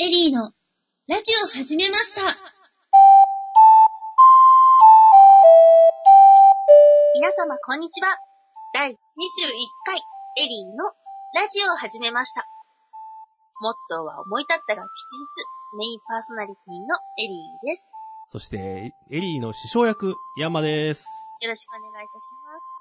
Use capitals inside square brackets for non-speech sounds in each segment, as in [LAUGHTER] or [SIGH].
エリーのラジオ始めました。皆様こんにちは。第21回エリーのラジオを始めました。モットーは思い立ったが吉日、メインパーソナリティのエリーです。そして、エリーの師匠役、ヤンマです。よろしくお願いいたします。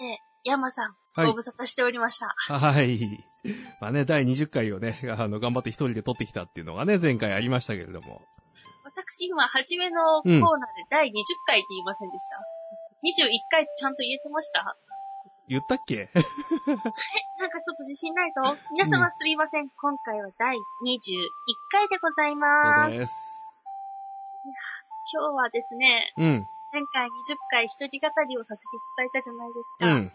で、ヤンマさん、はいご無沙汰しておりました。はい。まあね、第20回をね、あの、頑張って一人で撮ってきたっていうのがね、前回ありましたけれども。私今、初めのコーナーで第20回って言いませんでした。21回ちゃんと言えてました？言ったっけ？[LAUGHS] なんかちょっと自信ないぞ。皆様すみません。今回は第21回でございます。そうです。今日はですね、うん。前回20回一人語りをさせていただいたじゃないですうか。ん。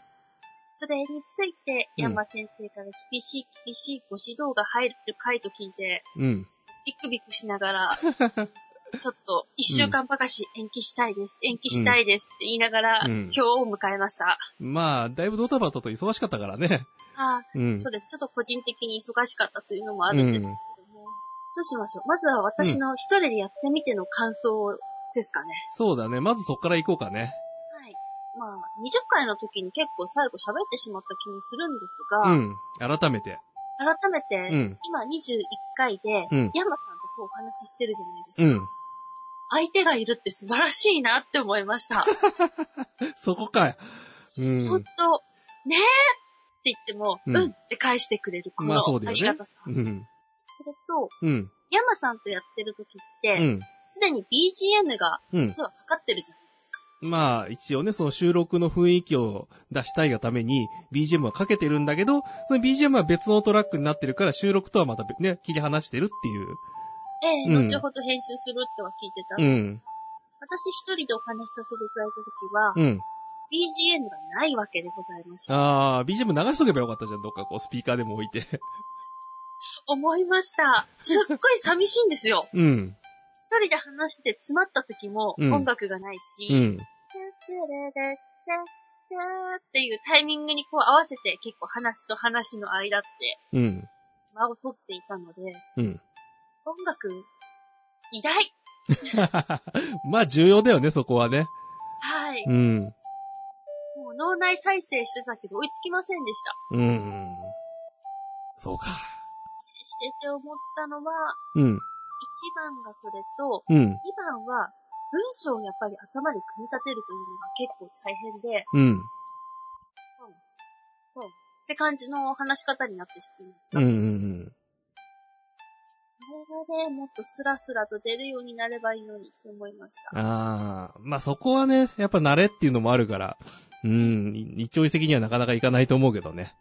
それについて、うん山先生から厳しい厳しいご指導が入る回と聞いて、うん。ビクビクしながら、[LAUGHS] ちょっと一週間ばかし延期したいです、延期したいですって言いながら、うん今日を迎えました。まあ、だいぶドタバタと忙しかったからね。ああ、うん。そうです。ちょっと個人的に忙しかったというのもあるんですけども。どうしましょうまずは私の一人でやってみての感想ですかね。そうだね。まずそっから行こうかね。はい。まあ、20回の時に結構最後喋ってしまった気もするんですが、うん。改めて。改めて、うん。今21回で、うんヤンマさんとこうお話ししてるじゃないですか。うん。相手がいるって素晴らしいなって思いました。[LAUGHS] そこかよ。うん。ほんと、ねえって言っても、ううんん、って返してくれる、このまあそうだよねありがたさ。うん。それと、うん。ヤンマさんとやってる時って、うん。すでに BGM がうん。実はかかってるじゃないですか。まあ、一応ね、その収録の雰囲気を出したいがために、BGM はかけてるんだけど、その BGM は別のトラックになってるから、収録とはまたね、切り離してるっていう。ええうん後ほど編集するっては聞いてた。うん。私一人でお話しさせていただいた時は、うん。BGM がないわけでございました。あー、BGM 流しとけばよかったじゃん、どっかこう、スピーカーでも置いて。思いました。すっごい寂しいんですよ。うん。一人で話してて詰まった時もうん音楽がないし、うん。っていうタイミングにこう合わせて結構話と話の間ってうん。間を取っていたので、うん。音楽、偉大まあ、重要だよね、そこはね。はい。うん。もう脳内再生してたけど追いつきませんでした。うん。そうか。してて思ったのは、うん。1番がそれと、うん。2番は、文章をやっぱり頭で組み立てるというのが結構大変で、うん。って感じの話し方になってしまった。うん。うん。これがね、もっとスラスラと出るようになればいいのにって思いました。ああ、まあそこはね、やっぱ慣れっていうのもあるから、うん、日長的にはなかなかいかないと思うけどね。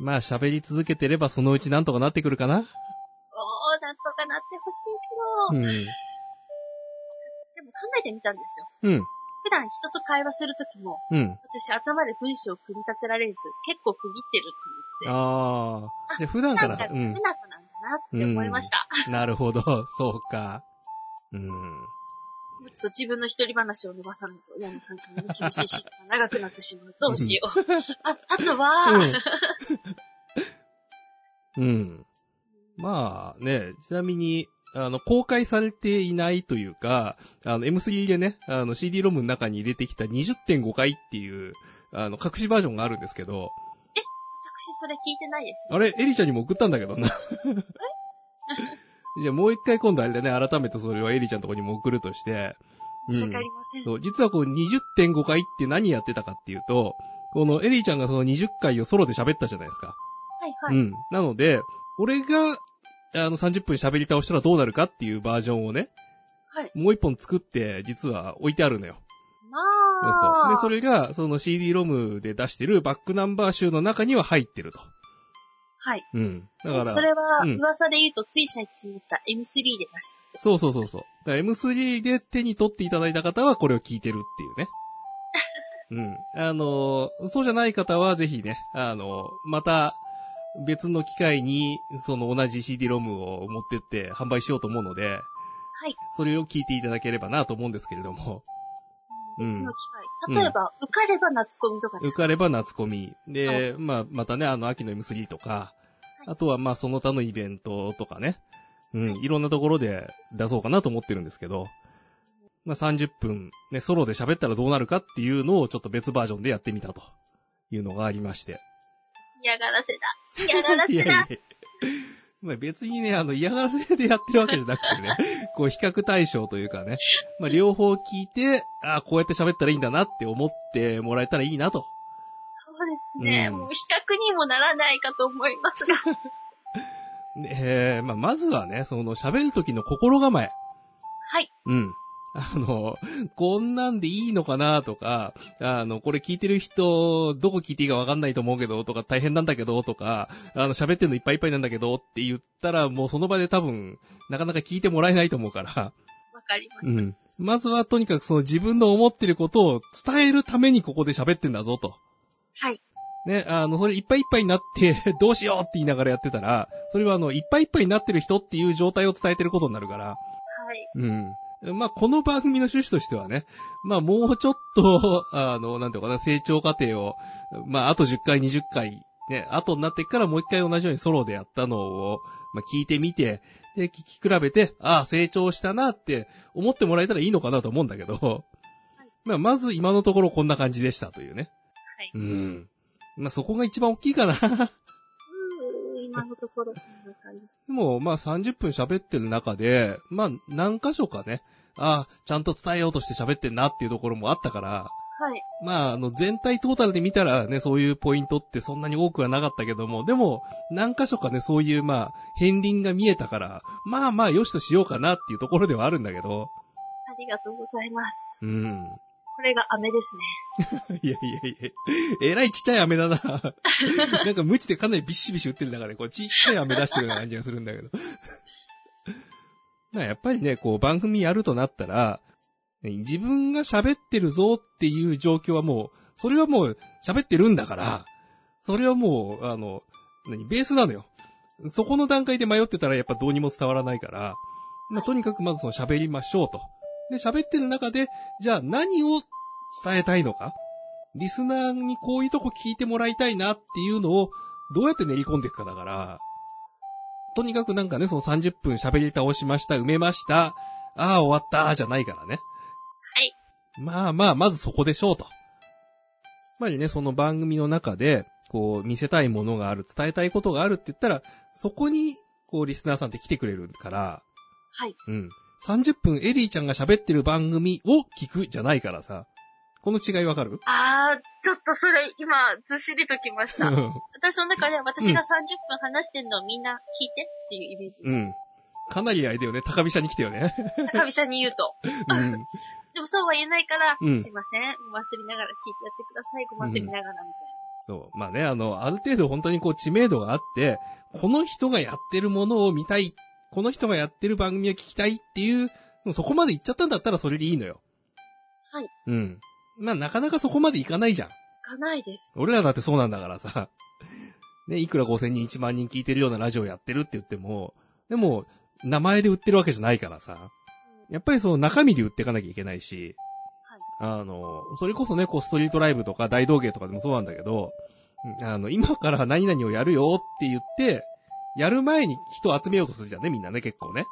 まあ喋り続けてればそのうちなんとかなってくるかな。なんとかなってほしいけど、うん。でも考えてみたんですよ。うん。普段人と会話するときも、うん。私頭で文章を組み立てられず、結構区切ってるって言って、ああ。じゃあ普段か、なんからうん不。仲なんだなって思いました。なるほど、[LAUGHS] そうか。うん。もうちょっと自分の一人話を伸ばさないと、嫌な関係に厳しいし、長くなってしまう。どうしよう。あ、あとは、うん。うん。まあね、ちなみに、あの、公開されていないというか、あの、M3 でね、あの、CD ロムの中に入れてきた20.5回っていう、あの、隠しバージョンがあるんですけど、私それ聞いてないです。あれ、エリちゃんにも送ったんだけどな。じゃあもう一回今度あれでね、改めてそれをエリちゃんのとこにも送るとして、申し訳ありません。そう実はこう20.5回って何やってたかっていうと、このエリちゃんがその20回をソロで喋ったじゃないですか。はいはい。うん。なので、俺が、あの30分喋り倒したらどうなるかっていうバージョンをね、はい。もう一本作って、実は置いてあるのよ。まそうそう。あ。で、それが、その CD ロムで出してるバックナンバー集の中には入ってると。はい。うん。だから、それは、うん噂で言うと、つい最近言った M3 で出した。そうそうそうそう。だから M3 で手に取っていただいた方はこれを聞いてるっていうね。[LAUGHS] うん。あの、そうじゃない方はぜひね、あの、また別の機会にその同じ CD ロムを持ってって販売しようと思うので、はい。それを聞いていただければなと思うんですけれども。別の機会。例えば、受かれば夏コミとかですか？受かれば夏コミ。で、まあ、またね、あの、秋の M3 とか、あとはまあ、その他のイベントとかね。うん、いろんなところで出そうかなと思ってるんですけど、まあ、30分、ね、ソロで喋ったらどうなるかっていうのをちょっと別バージョンでやってみたというのがありまして。嫌がらせだ。嫌がらせいやいやだ。いや。まあ別にね、あの、嫌がらせでやってるわけじゃなくてね、[LAUGHS] こう、比較対象というかね、まあ両方聞いて、ああ、こうやって喋ったらいいんだなって思ってもらえたらいいなと。そうですね。うんもう比較にもならないかと思いますが。で [LAUGHS] えーまあまずはね、その喋る時の心構え。はい。うん。あの、こんなんでいいのかなとか、あの、これ聞いてる人、どこ聞いていいかわかんないと思うけど、とか大変なんだけど、とか、あの、喋ってんのいっぱいいっぱいなんだけど、って言ったら、もうその場で多分、なかなか聞いてもらえないと思うから、わかりました。うん。まずはとにかくその自分の思ってることを伝えるためにここで喋ってんだぞと。はい。ね、あの、それいっぱいいっぱいになって、[LAUGHS] どうしようって言いながらやってたら、それはあの、いっぱいいっぱいになってる人っていう状態を伝えてることになるから、はい。うん。まあ、この番組の趣旨としてはね、まあ、もうちょっと、[LAUGHS] あの、なんていうのかな、成長過程を、まあ、あと10回、20回、ね、後になってからもう一回同じようにソロでやったのを、まあ、聞いてみて、で、聞き比べて、ああ、成長したなって思ってもらえたらいいのかなと思うんだけど、まあ、まず今のところこんな感じでしたというね。はい。うん。まあ、そこが一番大きいかな。今のところこんな感じです。でも、まあ30分喋ってる中で、まあ何箇所かね、ああ、ちゃんと伝えようとして喋ってんなっていうところもあったから、はい。まああの全体トータルで見たらね、そういうポイントってそんなに多くはなかったけども、でも何箇所かね、そういうまあ、片鱗が見えたから、まあまあよしとしようかなっていうところではあるんだけど、ありがとうございます。うん。これが飴ですね。[LAUGHS] いやいやいや、えらいちっちゃい飴だな。[LAUGHS] なんか無知でかなりビシビシ売ってる中で、こうちっちゃい飴出してるような感じがするんだけど。[LAUGHS] まあやっぱりね、こう番組やるとなったら、ね自分が喋ってるぞっていう状況はもう、それはもう喋ってるんだから、それはもう、あの、何、ベースなのよ。そこの段階で迷ってたらやっぱどうにも伝わらないから、まあとにかくまずその喋りましょうと。で、喋ってる中で、じゃあ何を伝えたいのか？リスナーにこういうとこ聞いてもらいたいなっていうのをどうやって練り込んでいくかだから、とにかくなんかね、その30分喋り倒しました、埋めました、ああ、終わった、じゃないからね。はい。まあまあ、まずそこでしょうと。つまりね、その番組の中で、こう、見せたいものがある、伝えたいことがあるって言ったら、そこに、こう、リスナーさんって来てくれるから、はい。うん。30分エリーちゃんが喋ってる番組を聞くじゃないからさ。この違いわかる？あー、ちょっとそれ今、ずっしりときました。私の中では私が30分話してんのをみんな聞いてっていうイメージです。うん。かなりあれだよね。高飛車に来たよね。[LAUGHS] 高飛車に言うと。うん。[LAUGHS] でもそうは言えないから、うんすいません。ごますりながら聞いてやってください。ごますりながらみたいそう。まあね、あの、ある程度本当にこう知名度があって、この人がやってるものを見たい、この人がやってる番組を聞きたいっていう、もうそこまで行っちゃったんだったらそれでいいのよ。はい。うん。まあなかなかそこまで行かないじゃん。な。かないです。俺らだってそうなんだからさ。ね、いくら5000人1万人聞いてるようなラジオやってるって言っても、でも、名前で売ってるわけじゃないからさ。やっぱりその中身で売っていかなきゃいけないし、はい。あの、それこそね、こうストリートライブとか大道芸とかでもそうなんだけど、うんあの、今から何々をやるよって言って、やる前に人集めようとするじゃんね、みんなね、結構ね。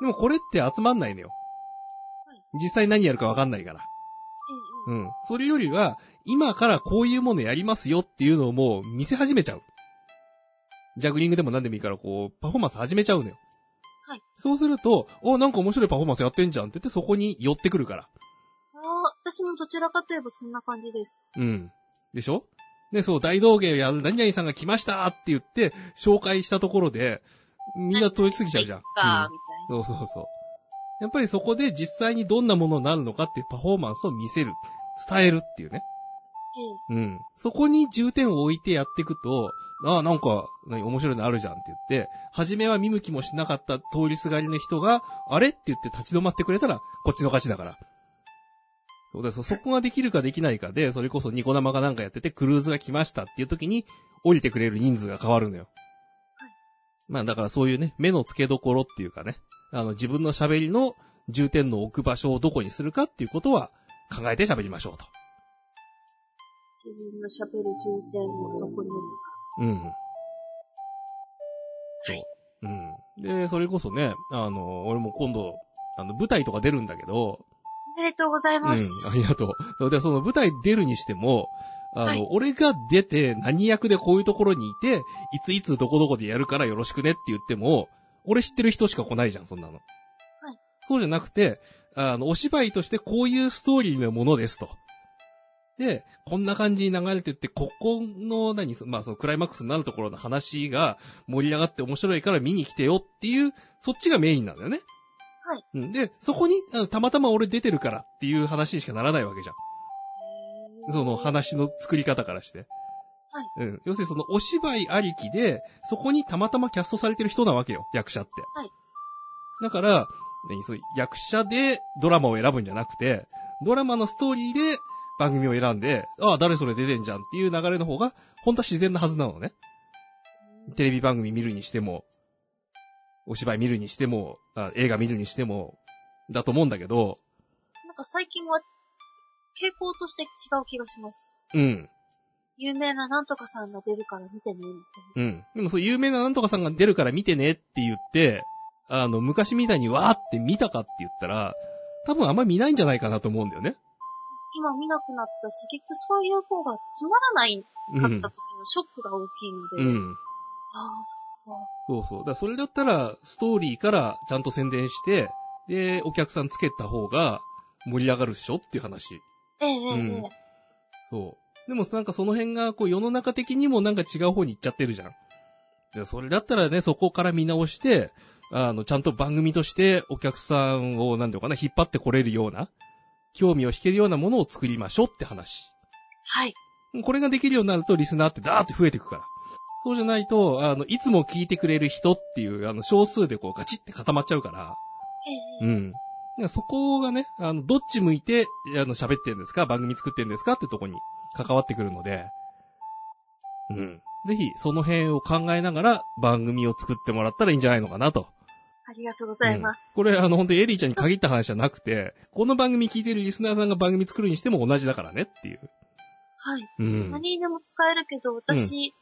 でもこれって集まんないのよ。実際何やるかわかんないから。うんうん。うん。それよりは、今からこういうものやりますよっていうのをもう見せ始めちゃう。ジャグリングでも何でもいいからこう、パフォーマンス始めちゃうのよ。はい。そうすると、お、なんか面白いパフォーマンスやってんじゃんって言ってそこに寄ってくるから。あー、私もどちらかといえばそんな感じです。うん。でしょ？で、そう、大道芸やる何々さんが来ましたって言って、紹介したところで、みんな通り過ぎちゃうじゃん。かうんそうそうそう。やっぱりそこで実際にどんなものになるのかっていうパフォーマンスを見せる。伝えるっていうね。みたいな。ええ。うん。そこに重点を置いてやっていくと、ああ、なんか、何、面白いのあるじゃんって言って、初めは見向きもしなかった通りすがりの人が、あれって言って立ち止まってくれたら、こっちの勝ちだから。そうだそそこができるかできないかで、それこそニコ生かなんかやってて、クルーズが来ましたっていう時に、降りてくれる人数が変わるのよ。まあだからそういうね、目の付けどころっていうかね、あの自分の喋りの重点の置く場所をどこにするかっていうことは考えて喋りましょうと。自分の喋る重点をどこに置くか。うん。そう。うん。で、それこそね、あの、俺も今度、あの、舞台とか出るんだけど、おめでとうございうん、あます。りがとう。で、その舞台出るにしても、あの、はい俺が出て何役でこういうところにいて、いついつどこどこでやるからよろしくねって言っても、俺知ってる人しか来ないじゃん、そんなの。はい。そうじゃなくて、あの、お芝居としてこういうストーリーのものですと。で、こんな感じに流れてって、ここの、何、まあそのクライマックスになるところの話が盛り上がって面白いから見に来てよっていう、そっちがメインなんだよね。はい。うんで、そこに、たまたま俺出てるからっていう話にしかならないわけじゃん。その話の作り方からして。はい。うん。要するにそのお芝居ありきで、そこにたまたまキャストされてる人なわけよ、役者って。はい。だから、何？そう役者でドラマを選ぶんじゃなくて、ドラマのストーリーで番組を選んで、ああ、誰それ出てんじゃんっていう流れの方が、本当は自然なはずなのね。テレビ番組見るにしても、お芝居見るにしても、あ映画見るにしても、だと思うんだけど、なんか最近は、傾向として違う気がします。うん。有名ななんとかさんが出るから見てね、みたいうん。でもそう、有名ななんとかさんが出るから見てねって言って、あの、昔みたいにわーって見たかって言ったら、多分あんまり見ないんじゃないかなと思うんだよね。今見なくなったし、結局そういう方がつまらないうんかった。時のショックが大きいので、うん。ああ、そ。そうそう。だからそれだったら、ストーリーからちゃんと宣伝して、で、お客さんつけた方が盛り上がるっしょっていう話。ええええうんええそう。でもなんかその辺が、こう世の中的にもなんか違う方に行っちゃってるじゃん。でそれだったらね、そこから見直して、あの、ちゃんと番組としてお客さんを、なんていうのかな、引っ張ってこれるような、興味を引けるようなものを作りましょうって話。はい。これができるようになるとリスナーってダーって増えていくから。そうじゃないと、あの、いつも聞いてくれる人っていう、あの、少数でこうガチって固まっちゃうから。ええええうん。そこがね、あの、どっち向いて、あの、喋ってるんですか？番組作ってるんですか？ってとこに関わってくるので、うん。ぜひ、その辺を考えながら番組を作ってもらったらいいんじゃないのかなと。ありがとうございます。うんこれ、あの、本当にエリーちゃんに限った話じゃなくて、この番組聞いてるリスナーさんが番組作るにしても同じだからねっていう。はい。うん。何にでも使えるけど、私、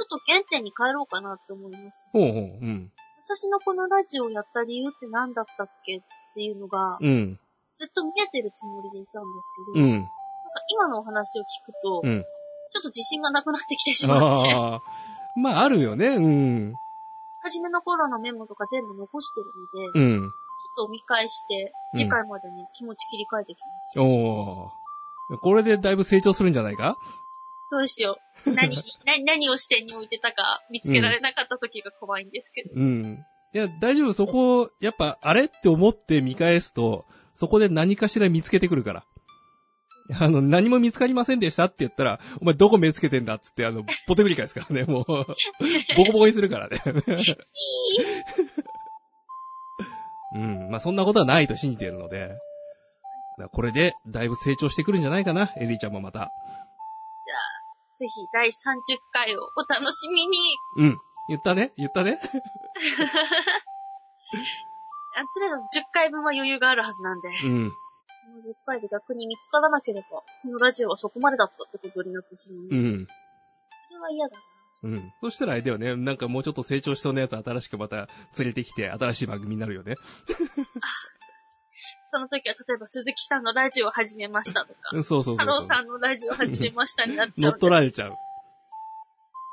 ちょっと原点に帰ろうかなって思いました。ほうほう。うん。私のこのラジオをやった理由って何だったっけっていうのが、うん。ずっと見えてるつもりでいたんですけど、うん。なんか今のお話を聞くと、うん。ちょっと自信がなくなってきてしまって、[LAUGHS] ああ。まあ、あるよね。うん。初めの頃のメモとか全部残してるので、うん。ちょっと見返して、うん次回までに気持ち切り替えてきます。おー。これでだいぶ成長するんじゃないか？どうしよう。[LAUGHS] 何、何、何を視点に置いてたか見つけられなかった時が怖いんですけど。うん。いや、大丈夫。そこ、やっぱ、あれって思って見返すと、そこで何かしら見つけてくるから。あの、何も見つかりませんでしたって言ったら、お前どこ目つけてんだっつって、あの、ポテグリ返すからね、もう、[LAUGHS] ボコボコにするからね。[LAUGHS] うん。まあ、そんなことはないと信じているので、これで、だいぶ成長してくるんじゃないかな、エリーちゃんもまた。ぜひ第30回をお楽しみに。うん。言ったね言ったね [LAUGHS] あとりあえず10回分は余裕があるはずなんで、うん。この10回で逆に見つからなければ、このラジオはそこまでだったってことになってしまう。う。ん。それは嫌だな。うん。そしたらあれだよね。なんかもうちょっと成長しそうなやつ新しくまた連れてきて新しい番組になるよね。[LAUGHS] その時は例えば鈴木さんのラジオを始めましたとか、うんそうそうそう。太郎さんのラジオを始めましたになっちゃ乗っうんで。取られちゃう。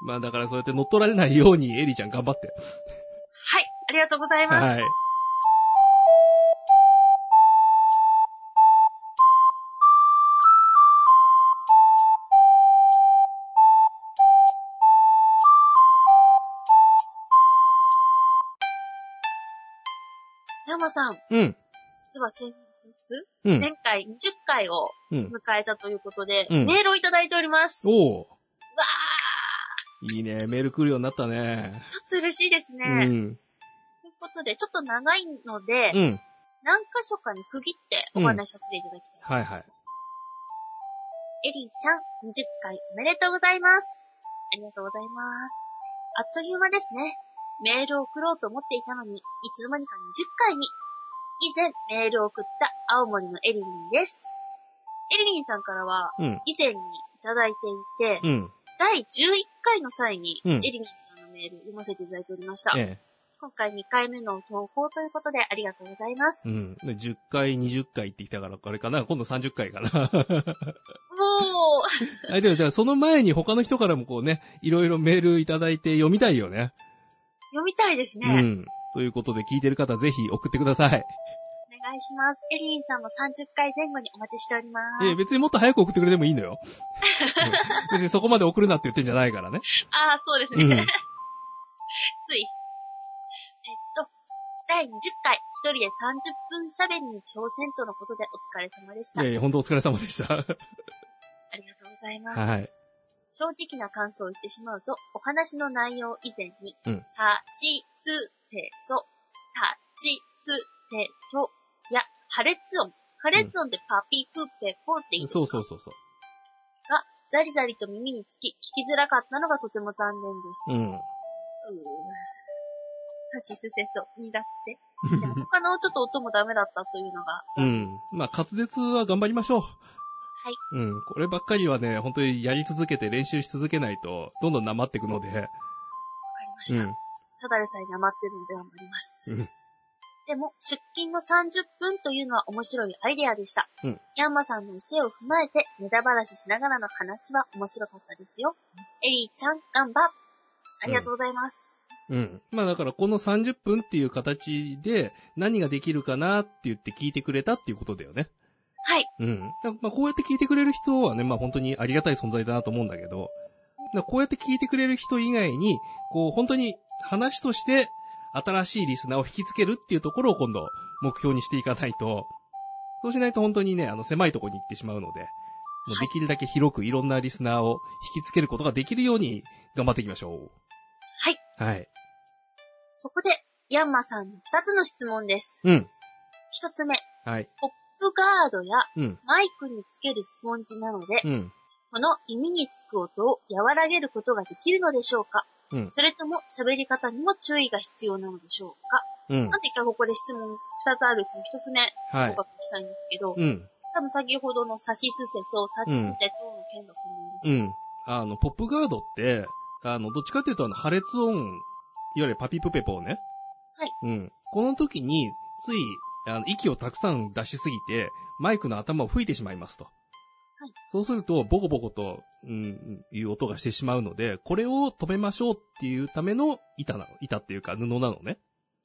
まあだからそうやって乗っ取られないようにエリちゃん頑張って。はい、ありがとうございます。はい。山さん、うん。実は先日、うん。前回20回をうん。迎えたということで、うんメールをいただいております。わおー。ー、いいね。メール来るようになったね。ちょっと嬉しいですね。うん。ということで、ちょっと長いので、うん。何箇所かに区切ってお話しさせていただきたい。はいはい。エリーちゃん、20回おめでとうございます。ありがとうございます。あっという間ですね。メールを送ろうと思っていたのに、いつの間にか20回に。以前メールを送った青森のエリリンです。エリリンさんからはうん。以前にいただいていて、うん。第11回の際にうんエリリンさんのメール読ませていただいておりました。え今回2回目の投稿ということでありがとうございます。え。うん。で10回、20回ってきたから、これかな？今度30回かなもう、あでも、だからその前に他の人からもこうね、いろいろメールいただいて読みたいよね。読みたいですうね。ん。ということで聞いてる方ぜひ送ってください。お願いします。エリリンさんも30回前後にお待ちしております。ええ、別にもっと早く送ってくれてもいいのよ。うん別にそこまで送るなって言ってんじゃないからね。ああ、そうですね。うんつい。えっと、第20回、一人で30分喋りに挑戦とのことでお疲れ様でした。いやいや、ほんとお疲れ様でした。ありがとうございます。はい。正直な感想を言ってしまうと、お話の内容以前に、うんたしつてそ、たちつてと、や、破裂音。破裂音でパピプペポって言いますか、そうそうそうそう。が、ザリザリと耳につき、聞きづらかったのがとても残念です。うん。うーたしすせそ、にだって。[LAUGHS] いや他のちょっと音もダメだったというのが。うん。まあ、滑舌は頑張りましょう。はい。うん。こればっかりはね、本当にやり続けて練習し続けないと、どんどんなまっていくので。わかりました。うん。ただでさえ黙ってるので頑張ります。うんでも、出勤の30分というのは面白いアイデアでした。うんヤンマさんの教えを踏まえて、ネタばらししながらの話は面白かったですよ。エリーちゃん、ガンバありがとうございます。うん。まあだからこの30分っていう形で何ができるかなって言って聞いてくれたっていうことだよね。はい。うん。だまあこうやって聞いてくれる人はね、まあ本当にありがたい存在だなと思うんだけど、こうやって聞いてくれる人以外に、こう本当に話として新しいリスナーを引きつけるっていうところを今度目標にしていかないと、そうしないと本当にね、あの狭いところに行ってしまうので、もうできるだけ広くいろんなリスナーを引きつけることができるように頑張っていきましょはい。う。はい。そこで、ヤンマさんの2つの質問です。うん。1つ目、はい。ポップガードやうん。マイクにつけるスポンジなので、うん。この耳につく音を和らげることができるのでしょうか？うん。それとも喋り方にも注意が必要なのでしょうか？うんま。ず一回ここで質問二つあるうちの一つ目、はいしたいんですけど、うん。多分先ほどのサシスセソ、タチツテ等の件だと思うんですよ。うん。あの、ポップガードって、あの、どっちかっていうと、あの、破裂音、いわゆるパピプペポをね。はい。うん。この時に、つい、あの、息をたくさん出しすぎて、マイクの頭を吹いてしまいますと。はい。そうすると、ボコボコと、うん、いう音がしてしまうので、これを止めましょうっていうための板なの、板っていうか布なのね。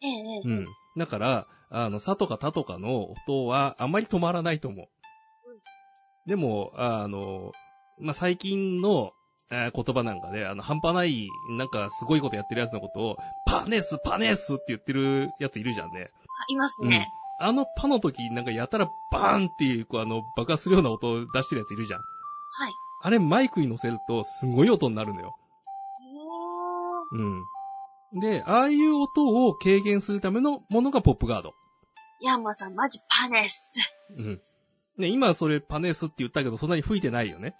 ええええうん。だから、あの、さとかたとかの音はあんまり止まらないと思う。でも、あの、まあ、最近の、えー言葉なんかで、あの、半端ない、なんかすごいことやってるやつのことを、パネス、パネスって言ってるやついるじゃんね。あいますね。あのパの時、なんかやたらバーンっていう、こうあの、爆発するような音を出してるやついるじゃん。はい。あれマイクに乗せると、すごい音になるのよ。へーうん。で、ああいう音を軽減するためのものがポップガード。ヤンマさんマジパネス。うん。ね、今それパネスって言ったけど、そんなに吹いてないよね。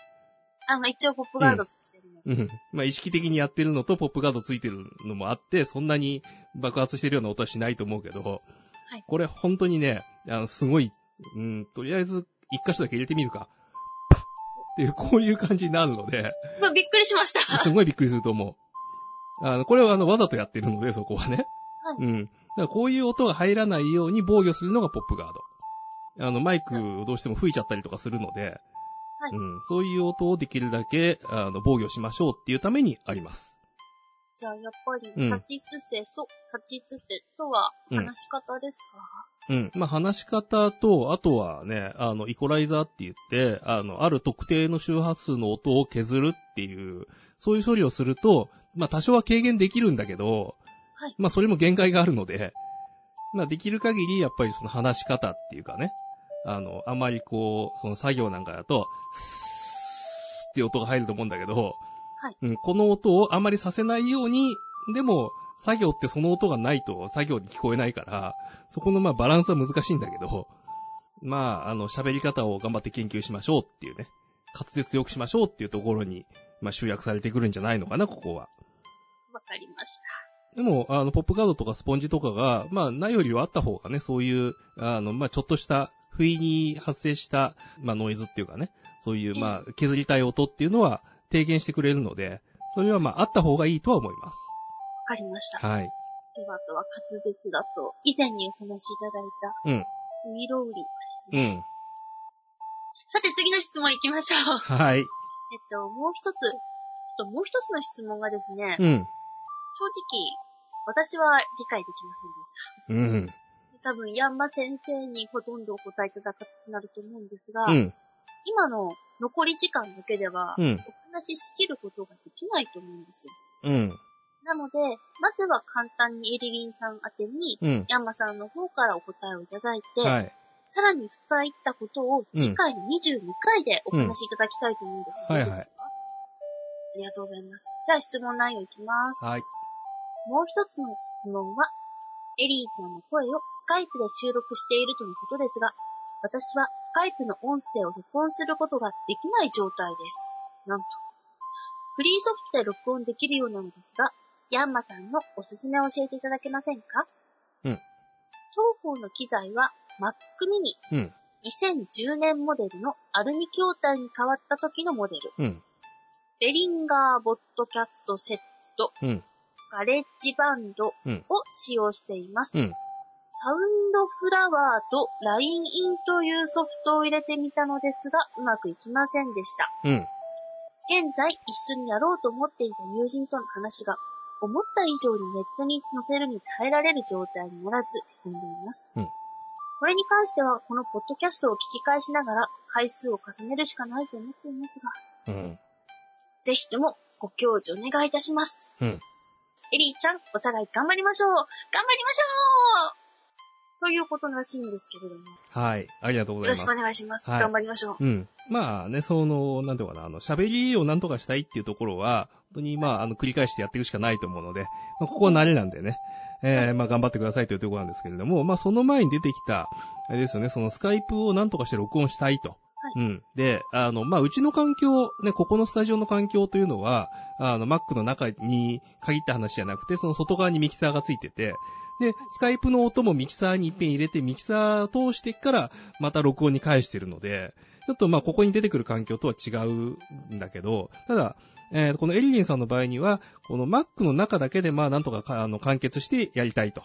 あの、一応ポップガードつけてるの。うん。まあ、意識的にやってるのとポップガードついてるのもあって、そんなに爆発してるような音はしないと思うけど、はいこれ本当にね、あの、すごい、うん、とりあえず一箇所だけ入れてみるか。パッっていう、こういう感じになるので、うわびっくりしました。すごいびっくりすると思う。あの、これはあの、わざとやってるので、そこはね。はいうん。だからこういう音が入らないように防御するのがポップガード。あの、マイクをどうしても吹いちゃったりとかするので、はいうん、そういう音をできるだけ、あの、防御しましょうっていうためにあります。じゃあ、やっぱり、うん。サシスセソ、タチツテとは、うん。話し方ですか、うん。まあ、話し方と、あとはね、あの、イコライザーって言って、あの、ある特定の周波数の音を削るっていう、そういう処理をすると、まあ、多少は軽減できるんだけど、はい。まあ、それも限界があるので、まあ、できる限り、やっぱりその話し方っていうかね、あの、あまりこう、その作業なんかだと、スーって音が入ると思うんだけど、はいうん、この音をあまりさせないように、でも、作業ってその音がないと作業に聞こえないから、そこのまあバランスは難しいんだけど、まあ、あの、喋り方を頑張って研究しましょうっていうね、滑舌良くしましょうっていうところに、まあ集約されてくるんじゃないのかな、ここは。わかりました。でも、あの、ポップカードとかスポンジとかが、まあ、ないよりはあった方がね、そういう、あの、まあ、ちょっとした不意に発生した、まあ、ノイズっていうかね、そういう、まあ、削りたい音っていうのは低減してくれるので、それはまあ、あった方がいいとは思います。わかりました。はい。では、あとは滑舌だと、以前にお話しいただいた、うん。ウイロウリですね。うん。さて、次の質問行きましょう。[LAUGHS] はい。えっと、もう一つ、ちょっともう一つの質問がですね、うん。正直、私は理解できませんでした。うん。多分、ヤンマ先生にほとんどお答えいただく形になると思うんですが、うん、今の残り時間だけでは、お話ししきることができないと思うんですよ。うん。なので、まずは簡単にエリリンさん宛てに、うん、ヤンマさんの方からお答えをいただいて、はい、さらに深いったことを次回の22回でお話しいただきたいと思うんですけど、はいはい。ありがとうございます。じゃあ質問内容いきます。はい。もう一つの質問は、エリーちゃんの声をスカイプで収録しているとのことですが、私はスカイプの音声を録音することができない状態です。なんと。フリーソフトで録音できるようなのですが、ヤンマさんのおすすめを教えていただけませんか？うん。当方の機材は Mac mini。うん。2010年モデルのアルミ筐体に変わった時のモデル。うん。 Behringer ポッドキャストセット。うん。 GarageBand を使用しています。うん、 Soundflower と LINE インというソフトを入れてみたのですが、うまくいきませんでした。うん、現在、一緒にやろうと思っていた友人との話が、思った以上にネットに載せるに耐えられる状態にならず、踏んでいます。うん、これに関しては、このポッドキャストを聞き返しながら、回数を重ねるしかないと思っていますが、うん、ぜひともご教授お願いいたします。うんエリーちゃん、お互い頑張りましょう頑張りましょうということらしいんですけれども。はい。ありがとうございます。よろしくお願いします。はい、頑張りましょう。うん。まあね、その、なんていうかな、あの、喋りをなんとかしたいっていうところは、本当にまあ、あの、繰り返してやっていくしかないと思うので、まあ、ここは慣れなんでね。えー、まあ頑張ってくださいというところなんですけれども、まあその前に出てきた、あれですよね、そのスカイプをなんとかして録音したいと。うん。で、あの、まあ、うちの環境、ね、ここのスタジオの環境というのは、あの、Mac の中に限った話じゃなくて、その外側にミキサーがついてて、で、スカイプの音もミキサーに一遍入れて、ミキサーを通してから、また録音に返してるので、ちょっとまあ、ここに出てくる環境とは違うんだけど、ただ、えー、このエリリンさんの場合には、この Mac の中だけでまあ、なんとかあの、完結してやりたいと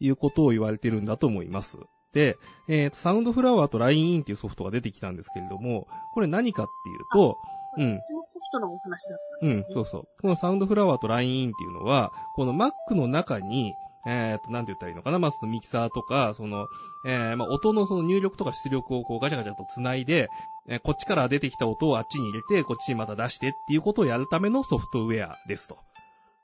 いうことを言われてるんだと思います。で、えっ、ー、と、サウンドフラワーと LINE っていうソフトが出てきたんですけれども、これ何かっていうと、うん。そのソフトのお話だったんですね。うん、そうそう。この Soundflower と LINE っていうのは、この Mac の中に、えっ、と、なんて言ったらいいのかな？まあ、そのミキサーとか、その、えー、まあ、音のその入力とか出力をこうガチャガチャと繋いで、えー、こっちから出てきた音をあっちに入れて、こっちにまた出してっていうことをやるためのソフトウェアですと。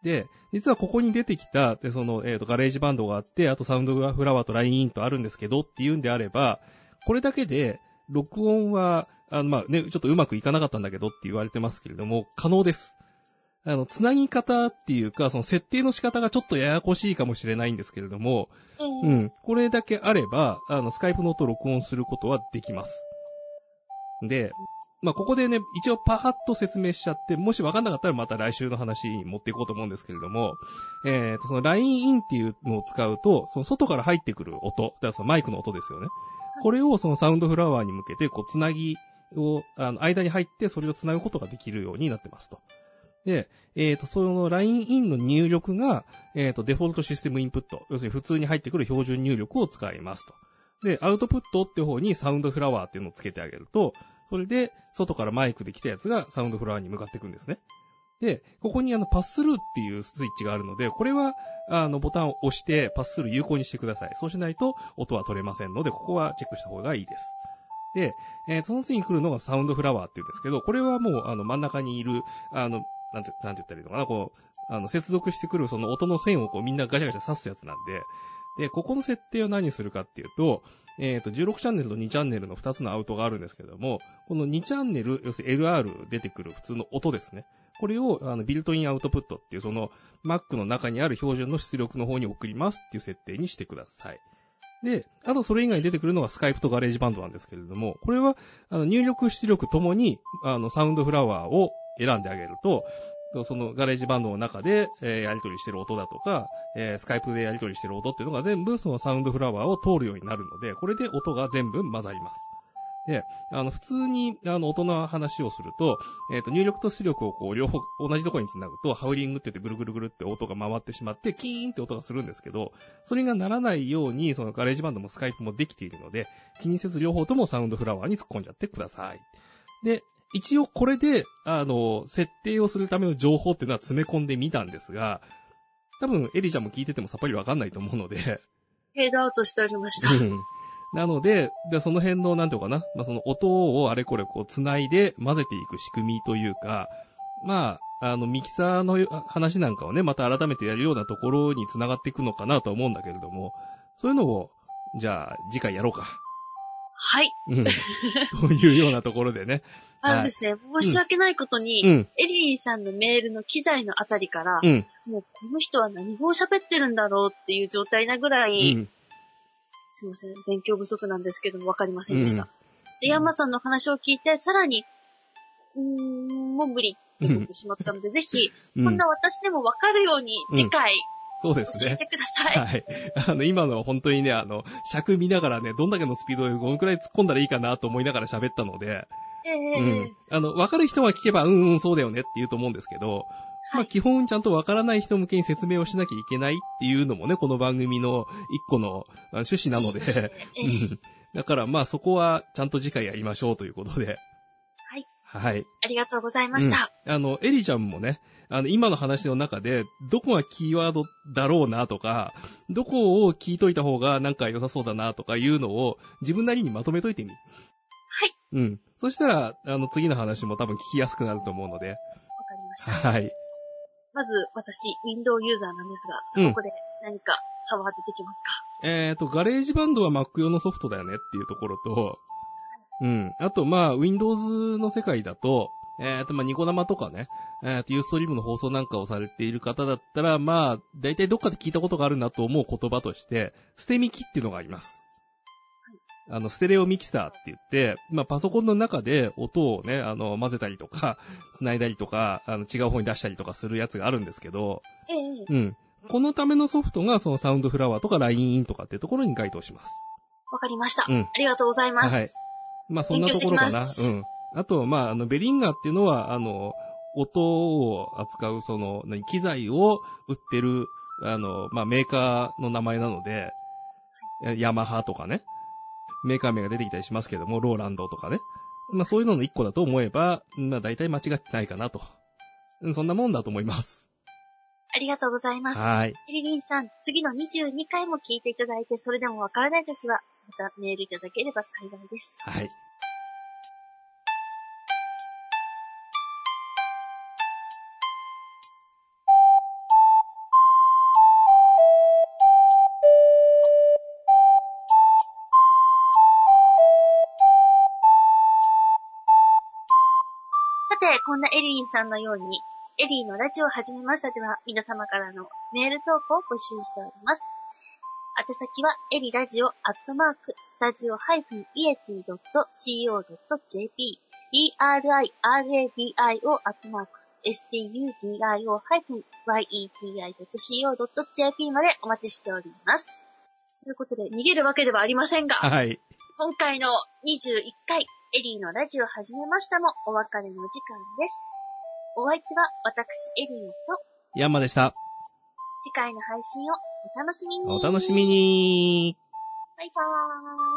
で、実はここに出てきた、で、その、えっ、ー、と、 GarageBand があって、あと Soundflower と LineIn とあるんですけどっていうんであれば、これだけで、録音は、あの、まあ、ね、ちょっとうまくいかなかったんだけどって言われてますけれども、可能です。あの、つなぎ方っていうか、その設定の仕方がちょっとややこしいかもしれないんですけれども、うん、うん。これだけあれば、あの、スカイプの音を録音することはできます。で、まあ、ここでね、一応パーッと説明しちゃって、もしわかんなかったらまた来週の話に持っていこうと思うんですけれども、えっ、ー、と、その LINE インっていうのを使うと、その外から入ってくる音、だからそのマイクの音ですよね。これをそのサウンドフラワーに向けて、こう、つなぎを、あの、間に入ってそれをつなぐことができるようになってますと。で、えっ、ー、と、その LINE インの入力が、えっ、ー、と、デフォルトシステムインプット。要するに普通に入ってくる標準入力を使いますと。で、アウトプットって方にサウンドフラワーっていうのをつけてあげると、それで、外からマイクで来たやつがサウンドフラワーに向かっていくんですね。で、ここにあの、パススルーっていうスイッチがあるので、これは、あの、ボタンを押してパススルー有効にしてください。そうしないと、音は取れませんので、ここはチェックした方がいいです。で、えー、その次に来るのがサウンドフラワーっていうんですけど、これはもう、あの、真ん中にいる、あの、なんて、なんて言ったらいいのかな、こう、あの、接続してくるその音の線をこうみんなガチャガチャ刺すやつなんで、で、ここの設定を何するかっていうと、えっ、ー、と、16チャンネルと2チャンネルの2つのアウトがあるんですけども、この2チャンネル、要するに LR 出てくる普通の音ですね。これを、あの、ビルトインアウトプットっていう、その、Mac の中にある標準の出力の方に送りますっていう設定にしてください。で、あとそれ以外に出てくるのが Skype と GarageBand なんですけれども、これは、あの、入力出力ともに、あの、 Soundflower を選んであげると、その GarageBand の中で、えーやり取りしてる音だとか、えー Skype でやり取りしてる音っていうのが全部その Soundflower を通るようになるので、これで音が全部混ざります。で、あの、普通に、あの、音の話をすると、えっ、と、入力と出力をこう、両方同じところにつなぐと、ハウリングって言ってぐるぐるぐるって音が回ってしまって、キーンって音がするんですけど、それがならないように、そのガレージバンドもスカイプもできているので、気にせず両方ともサウンドフラワーに突っ込んじゃってください。で、一応これで、あの、設定をするための情報っていうのは詰め込んでみたんですが、多分、エリちゃんも聞いててもさっぱりわかんないと思うので、フェードアウトしておりました。うんなので、でその辺の、なんていうのかな、まあ、その音をあれこれこう繋いで混ぜていく仕組みというか、まあ、あの、ミキサーの話なんかをね、また改めてやるようなところに繋がっていくのかなとは思うんだけれども、そういうのを、じゃあ、次回やろうか。はい。うん。というようなところでね。あのですね、申し訳ないことに、うん。エリーさんのメールの機材のあたりから、うん。もうこの人は何語を喋ってるんだろうっていう状態なぐらうい、ん。すいません、勉強不足なんですけども、わかりませんでした。うんで、ヤンマさんの話を聞いて、さらに、うーん、もう無理って思ってしまったので、ぜひ、うんこんな私でもわかるように、次回、そうですね。教えてください。はい。あの、今のは本当にね、あの、尺見ながらね、どんだけのスピードでどのくらい突っ込んだらいいかなと思いながら喋ったので、ええうん。あの、わかる人は聞けば、うんうん、そうだよねって言うと思うんですけど、まあ、基本ちゃんとわからない人向けに説明をしなきゃいけないっていうのもね、この番組の一個のあ趣旨なので、えうえん。だからまあそこはちゃんと次回やりましょうということで。はい。はい。ありがとうございました。あの、エリちゃんもね、あの、今の話の中で、どこがキーワードだろうなとか、どこを聞いといた方がなんか良さそうだなとかいうのを自分なりにまとめといてみ。はい。うん。そしたら、あの、次の話も多分聞きやすくなると思うので。わかりました。はい。まず、私、Windows ユーザーなんですが、うんそこで何か差は出てきますか、えっ、と、ガレージバンドは Mac 用のソフトだよねっていうところと、うん。あと、まあ、Windows の世界だと、えっ、と、まあ、ニコ生とかね、えっ、と、ユーストリームの放送なんかをされている方だったら、まあ、大体どっかで聞いたことがあるなと思う言葉として、ステミキっていうのがあります。あの、ステレオミキサーって言って、まあ、パソコンの中で音をね、あの、混ぜたりとか、繋いだりとか、あの、違う方に出したりとかするやつがあるんですけど、ええうん。このためのソフトが、そのサウンドフラワーとか LINE インとかっていうところに該当します。わかりました、うんありがとうございます。はい。まあそんなところかな。うん。あと、まあ、あの、ベリンガーっていうのは、あの、音を扱う、その、何、機材を売ってる、あの、まあメーカーの名前なので、ヤマハとかね、メーカー名が出てきたりしますけども、ローランドとかね。まあそういうのの一個だと思えば、まあ大体間違ってないかなと。うんそんなもんだと思います。ありがとうございます。はい。エリリンさん、次の22回も聞いていただいて、それでもわからないときは、またメールいただければ幸いです。はい。さて、こんなエリリンさんのように、エリーのラジオを始めましたでは、皆様からのメール投稿を募集しております。宛先は、エリラジオアットマーク、スタジオハイフンイエティ .co.jp、eriradio アットマーク、studio ハイフン yeti.co.jp までお待ちしております。ということで、逃げるわけではありませんが、はい。今回の21回、エリーのラジオ始めましたもお別れの時間です。お相手は私、エリーと、ヤンマでした。次回の配信をお楽しみに。お楽しみ。に。バイバーイ。